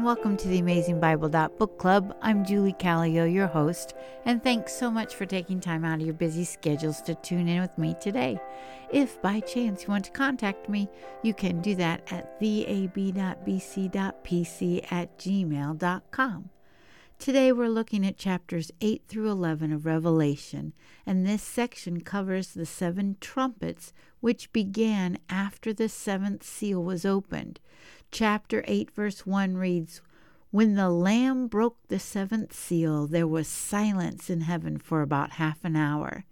and welcome to the Amazing Bible Book Club. I'm Julie Callio, your host, and thanks so much for taking time out of your busy schedules to tune in with me today. If by chance you want to contact me, you can do that at theab.bc.pc at gmail.com. Today we're looking at chapters 8 through 11 of Revelation, and this section covers the seven trumpets which began after the seventh seal was opened. Chapter 8, verse 1 reads, When the Lamb broke the seventh seal, there was silence in heaven for about half an hour.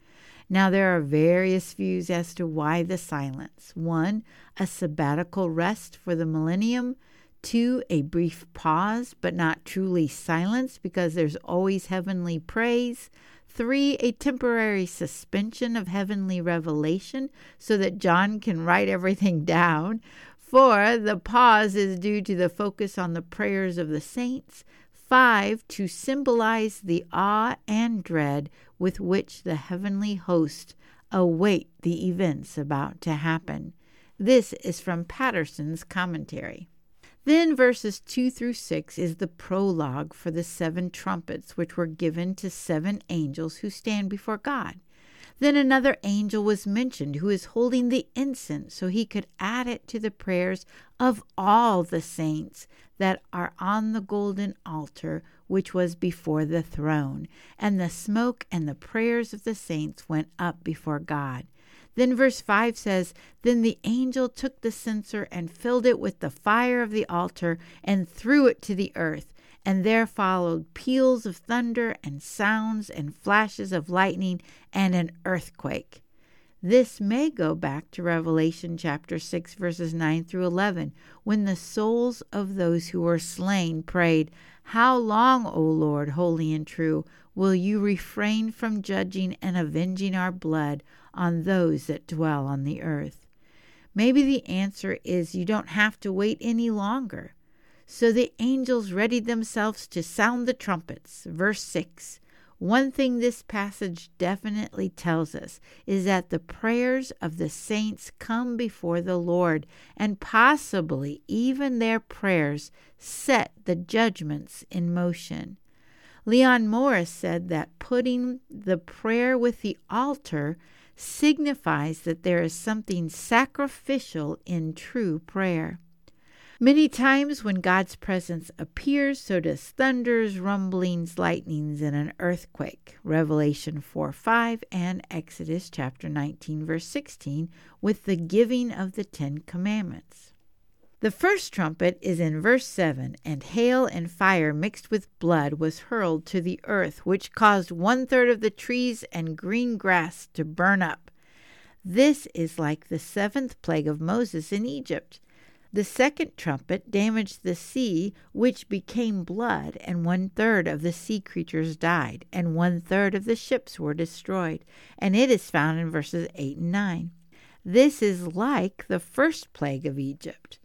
Now, there are various views as to why the silence. One, a sabbatical rest for the millennium. Two, a brief pause, but not truly silence because there's always heavenly praise. Three, a temporary suspension of heavenly revelation so that John can write everything down. Four, the pause is due to the focus on the prayers of the saints. Five, to symbolize the awe and dread with which the heavenly host await the events about to happen. This is from Patterson's commentary. Then verses 2 through 6 is the prologue for the seven trumpets which were given to seven angels who stand before God. Then another angel was mentioned who is holding the incense so he could add it to the prayers of all the saints that are on the golden altar which was before the throne. And the smoke and the prayers of the saints went up before God. Then verse 5 says, Then the angel took the censer and filled it with the fire of the altar and threw it to the earth. And there followed peals of thunder and sounds and flashes of lightning and an earthquake. This may go back to Revelation chapter 6, verses 9 through 11, when the souls of those who were slain prayed, How long, O Lord, holy and true, will you refrain from judging and avenging our blood on those that dwell on the earth? Maybe the answer is you don't have to wait any longer. So the angels readied themselves to sound the trumpets. Verse 6 One thing this passage definitely tells us is that the prayers of the saints come before the Lord, and possibly even their prayers set the judgments in motion. Leon Morris said that putting the prayer with the altar signifies that there is something sacrificial in true prayer. Many times when God's presence appears, so does thunders, rumblings, lightnings, and an earthquake. Revelation 4 5 and Exodus chapter 19, verse 16, with the giving of the Ten Commandments. The first trumpet is in verse 7 and hail and fire mixed with blood was hurled to the earth, which caused one third of the trees and green grass to burn up. This is like the seventh plague of Moses in Egypt. The second trumpet damaged the sea, which became blood, and one third of the sea creatures died, and one third of the ships were destroyed. And it is found in verses 8 and 9. This is like the first plague of Egypt.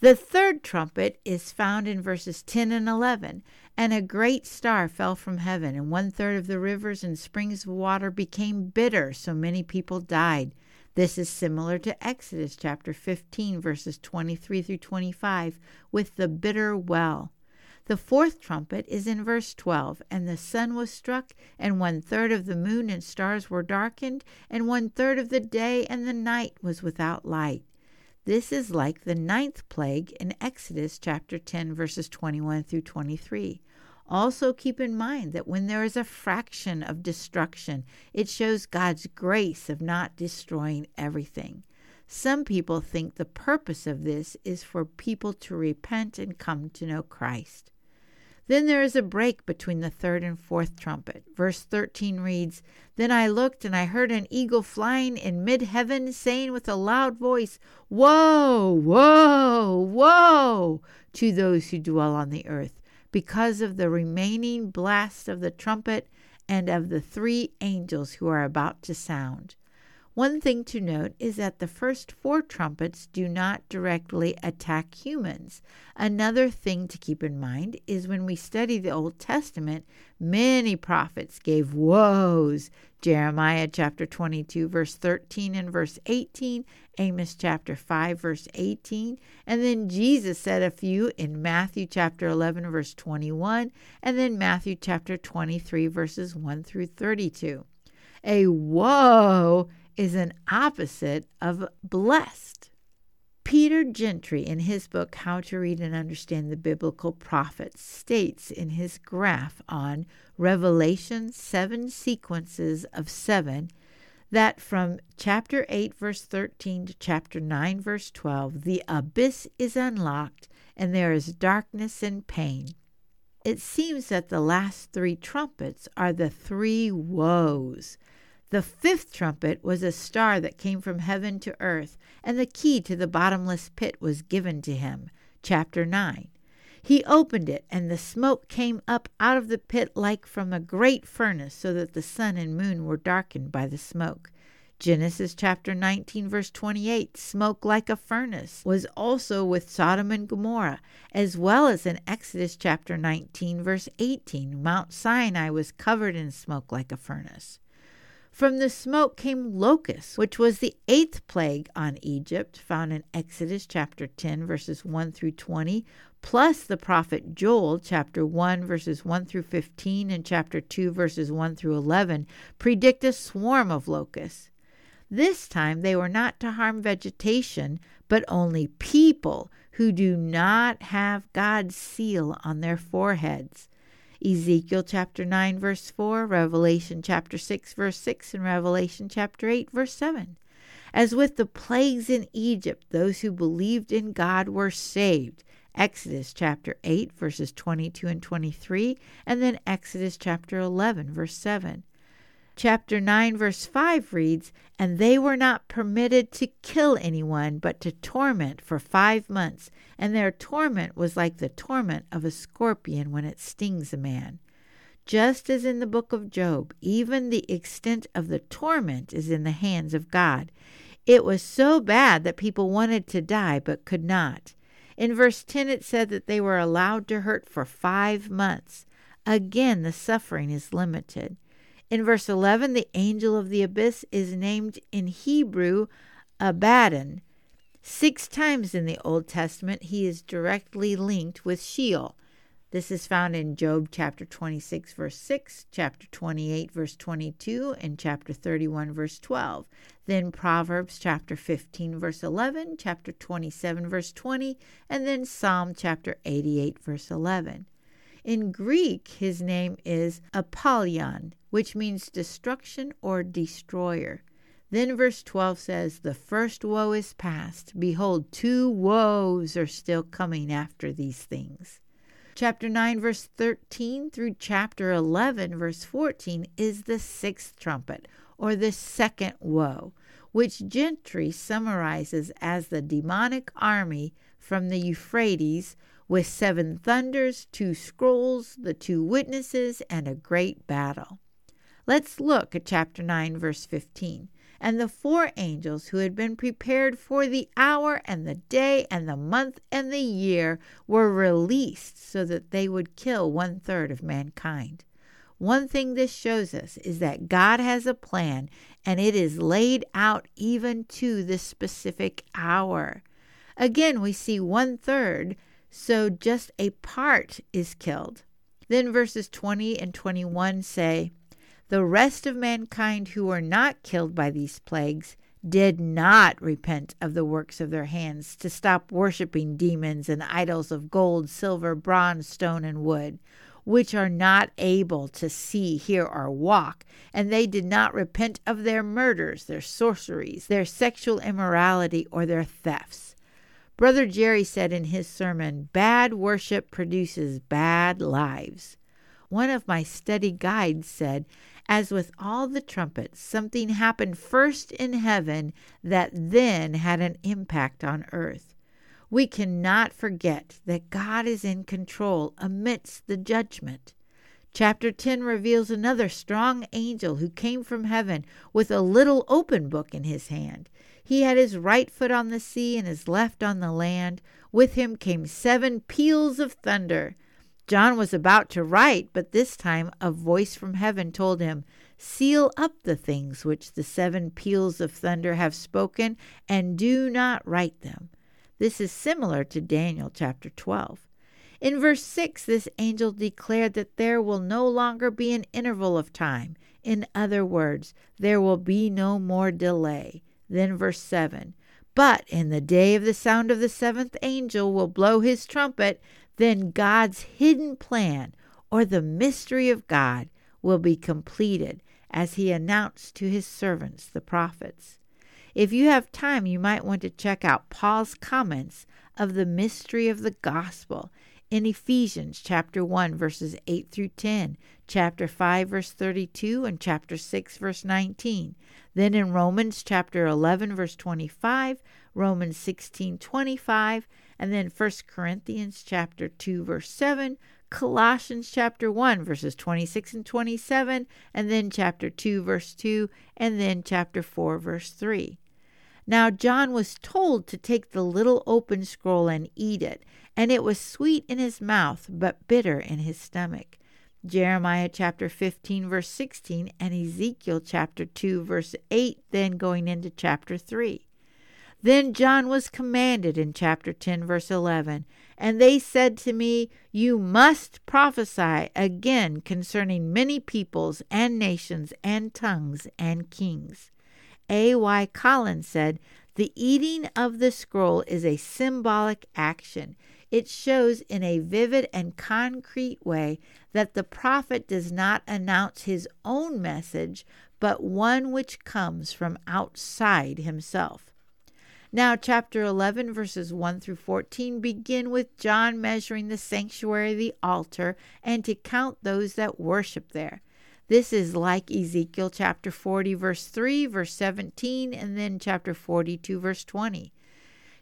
The third trumpet is found in verses 10 and 11. And a great star fell from heaven, and one third of the rivers and springs of water became bitter, so many people died. This is similar to Exodus chapter 15, verses 23 through 25, with the bitter well. The fourth trumpet is in verse 12, and the sun was struck, and one third of the moon and stars were darkened, and one third of the day and the night was without light. This is like the ninth plague in Exodus chapter 10, verses 21 through 23. Also, keep in mind that when there is a fraction of destruction, it shows God's grace of not destroying everything. Some people think the purpose of this is for people to repent and come to know Christ. Then there is a break between the third and fourth trumpet. Verse 13 reads Then I looked, and I heard an eagle flying in mid heaven, saying with a loud voice, Woe, woe, woe to those who dwell on the earth because of the remaining blast of the trumpet and of the three angels who are about to sound. One thing to note is that the first four trumpets do not directly attack humans. Another thing to keep in mind is when we study the Old Testament, many prophets gave woes. Jeremiah chapter 22, verse 13 and verse 18, Amos chapter 5, verse 18, and then Jesus said a few in Matthew chapter 11, verse 21, and then Matthew chapter 23, verses 1 through 32. A woe is an opposite of blessed. Peter Gentry, in his book How to Read and Understand the Biblical Prophets, states in his graph on Revelation seven sequences of seven that from chapter 8, verse 13 to chapter 9, verse 12, the abyss is unlocked and there is darkness and pain. It seems that the last three trumpets are the three woes the fifth trumpet was a star that came from heaven to earth, and the key to the bottomless pit was given to him. Chapter 9. He opened it, and the smoke came up out of the pit like from a great furnace, so that the sun and moon were darkened by the smoke. Genesis chapter 19, verse 28 smoke like a furnace was also with Sodom and Gomorrah, as well as in Exodus chapter 19, verse 18. Mount Sinai was covered in smoke like a furnace. From the smoke came locusts, which was the eighth plague on Egypt, found in Exodus chapter 10, verses 1 through 20, plus the prophet Joel, chapter 1, verses 1 through 15, and chapter 2, verses 1 through 11, predict a swarm of locusts. This time they were not to harm vegetation, but only people who do not have God's seal on their foreheads. Ezekiel chapter 9, verse 4, Revelation chapter 6, verse 6, and Revelation chapter 8, verse 7. As with the plagues in Egypt, those who believed in God were saved. Exodus chapter 8, verses 22 and 23, and then Exodus chapter 11, verse 7. Chapter 9, verse 5 reads, And they were not permitted to kill anyone, but to torment for five months, and their torment was like the torment of a scorpion when it stings a man. Just as in the book of Job, even the extent of the torment is in the hands of God. It was so bad that people wanted to die but could not. In verse 10, it said that they were allowed to hurt for five months. Again, the suffering is limited. In verse 11, the angel of the abyss is named in Hebrew Abaddon. Six times in the Old Testament, he is directly linked with Sheol. This is found in Job chapter 26, verse 6, chapter 28, verse 22, and chapter 31, verse 12. Then Proverbs chapter 15, verse 11, chapter 27, verse 20, and then Psalm chapter 88, verse 11. In Greek, his name is Apollyon, which means destruction or destroyer. Then verse 12 says, The first woe is past. Behold, two woes are still coming after these things. Chapter 9, verse 13 through chapter 11, verse 14 is the sixth trumpet, or the second woe, which Gentry summarizes as the demonic army from the Euphrates with seven thunders, two scrolls, the two witnesses, and a great battle. Let's look at chapter 9, verse 15. And the four angels who had been prepared for the hour and the day and the month and the year were released so that they would kill one third of mankind. One thing this shows us is that God has a plan and it is laid out even to the specific hour. Again, we see one third so just a part is killed. Then verses 20 and 21 say, The rest of mankind who were not killed by these plagues did not repent of the works of their hands to stop worshiping demons and idols of gold, silver, bronze, stone, and wood, which are not able to see, hear, or walk, and they did not repent of their murders, their sorceries, their sexual immorality, or their thefts. Brother Jerry said in his sermon, Bad worship produces bad lives. One of my study guides said, As with all the trumpets, something happened first in heaven that then had an impact on earth. We cannot forget that God is in control amidst the judgment. Chapter 10 reveals another strong angel who came from heaven with a little open book in his hand. He had his right foot on the sea and his left on the land. With him came seven peals of thunder. John was about to write, but this time a voice from heaven told him, Seal up the things which the seven peals of thunder have spoken, and do not write them. This is similar to Daniel chapter 12. In verse 6, this angel declared that there will no longer be an interval of time. In other words, there will be no more delay. Then verse 7 But in the day of the sound of the seventh angel will blow his trumpet, then God's hidden plan, or the mystery of God, will be completed, as he announced to his servants, the prophets. If you have time, you might want to check out Paul's comments of the mystery of the gospel in Ephesians chapter 1 verses 8 through 10, chapter 5 verse 32 and chapter 6 verse 19. Then in Romans chapter 11 verse 25, Romans 16:25, and then 1 Corinthians chapter 2 verse 7, Colossians chapter 1 verses 26 and 27, and then chapter 2 verse 2, and then chapter 4 verse 3. Now John was told to take the little open scroll and eat it, and it was sweet in his mouth, but bitter in his stomach. Jeremiah chapter 15, verse 16, and Ezekiel chapter 2, verse 8, then going into chapter 3. Then John was commanded in chapter 10, verse 11, and they said to me, You must prophesy again concerning many peoples and nations and tongues and kings. A. Y. Collins said, The eating of the scroll is a symbolic action. It shows in a vivid and concrete way that the prophet does not announce his own message, but one which comes from outside himself. Now, chapter 11, verses 1 through 14 begin with John measuring the sanctuary, the altar, and to count those that worship there. This is like Ezekiel chapter 40, verse 3, verse 17, and then chapter 42, verse 20.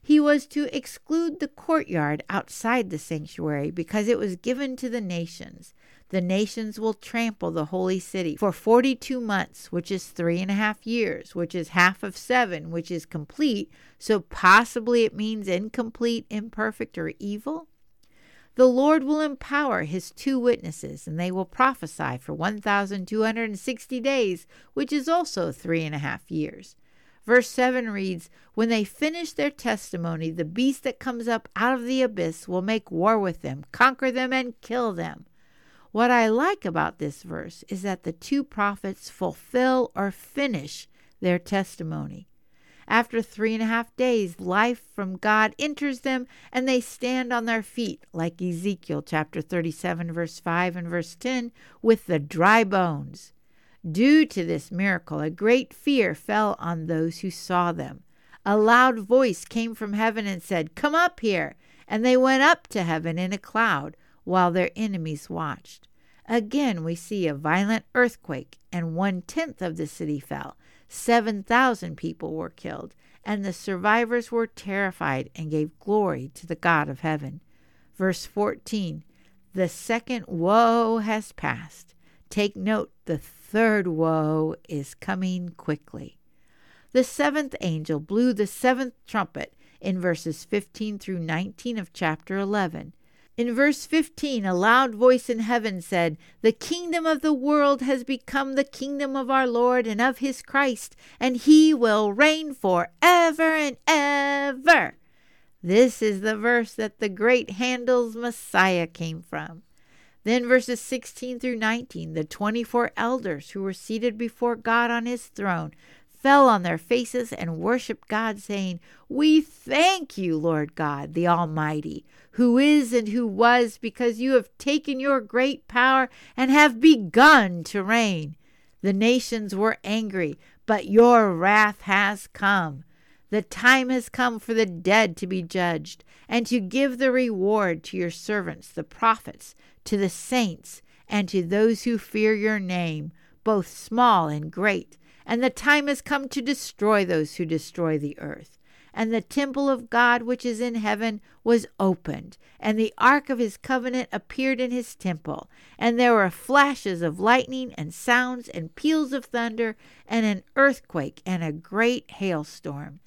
He was to exclude the courtyard outside the sanctuary because it was given to the nations. The nations will trample the holy city for 42 months, which is three and a half years, which is half of seven, which is complete. So possibly it means incomplete, imperfect, or evil. The Lord will empower his two witnesses, and they will prophesy for 1,260 days, which is also three and a half years. Verse 7 reads When they finish their testimony, the beast that comes up out of the abyss will make war with them, conquer them, and kill them. What I like about this verse is that the two prophets fulfill or finish their testimony. After three and a half days, life from God enters them, and they stand on their feet, like Ezekiel chapter 37, verse 5 and verse 10, with the dry bones. Due to this miracle, a great fear fell on those who saw them. A loud voice came from heaven and said, Come up here. And they went up to heaven in a cloud, while their enemies watched. Again, we see a violent earthquake, and one tenth of the city fell. Seven thousand people were killed, and the survivors were terrified and gave glory to the God of heaven. Verse 14 The second woe has passed. Take note, the third woe is coming quickly. The seventh angel blew the seventh trumpet in verses 15 through 19 of chapter 11. In verse 15, a loud voice in heaven said, The kingdom of the world has become the kingdom of our Lord and of his Christ, and he will reign for ever and ever. This is the verse that the great Handel's Messiah came from. Then verses 16 through 19 the 24 elders who were seated before God on his throne fell on their faces and worshiped God, saying, We thank you, Lord God, the Almighty, who is and who was, because you have taken your great power and have begun to reign. The nations were angry, but your wrath has come. The time has come for the dead to be judged, and to give the reward to your servants, the prophets to the saints and to those who fear your name, both small and great. And the time has come to destroy those who destroy the earth. and the temple of God which is in heaven was opened, and the ark of his covenant appeared in his temple. And there were flashes of lightning, and sounds, and peals of thunder, and an earthquake, and a great hailstorm.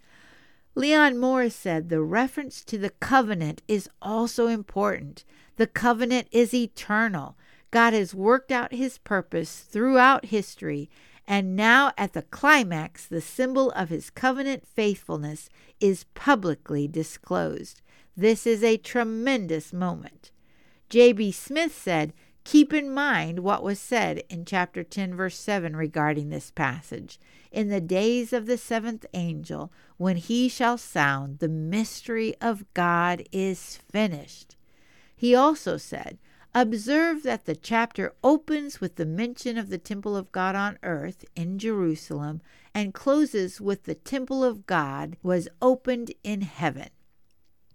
Leon Morris said the reference to the covenant is also important. The covenant is eternal. God has worked out his purpose throughout history, and now at the climax, the symbol of his covenant faithfulness is publicly disclosed. This is a tremendous moment. J.B. Smith said, Keep in mind what was said in chapter 10, verse 7 regarding this passage. In the days of the seventh angel, when he shall sound, the mystery of God is finished. He also said, Observe that the chapter opens with the mention of the temple of God on earth in Jerusalem and closes with the temple of God was opened in heaven.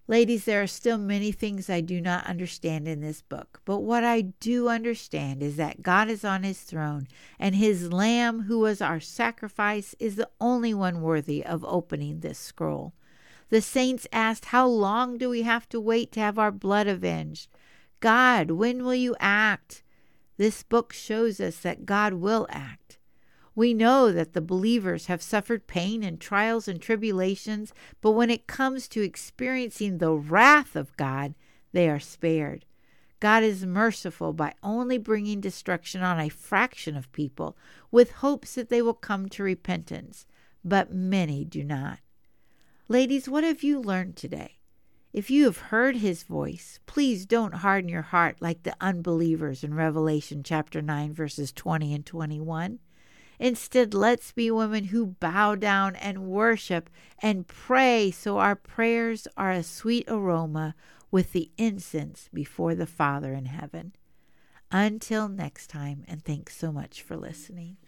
Ladies, there are still many things I do not understand in this book, but what I do understand is that God is on his throne, and his Lamb, who was our sacrifice, is the only one worthy of opening this scroll. The saints asked, How long do we have to wait to have our blood avenged? God, when will you act? This book shows us that God will act. We know that the believers have suffered pain and trials and tribulations, but when it comes to experiencing the wrath of God, they are spared. God is merciful by only bringing destruction on a fraction of people with hopes that they will come to repentance, but many do not. Ladies, what have you learned today? If you have heard his voice, please don't harden your heart like the unbelievers in Revelation chapter 9, verses 20 and 21. Instead, let's be women who bow down and worship and pray so our prayers are a sweet aroma with the incense before the Father in heaven. Until next time, and thanks so much for listening.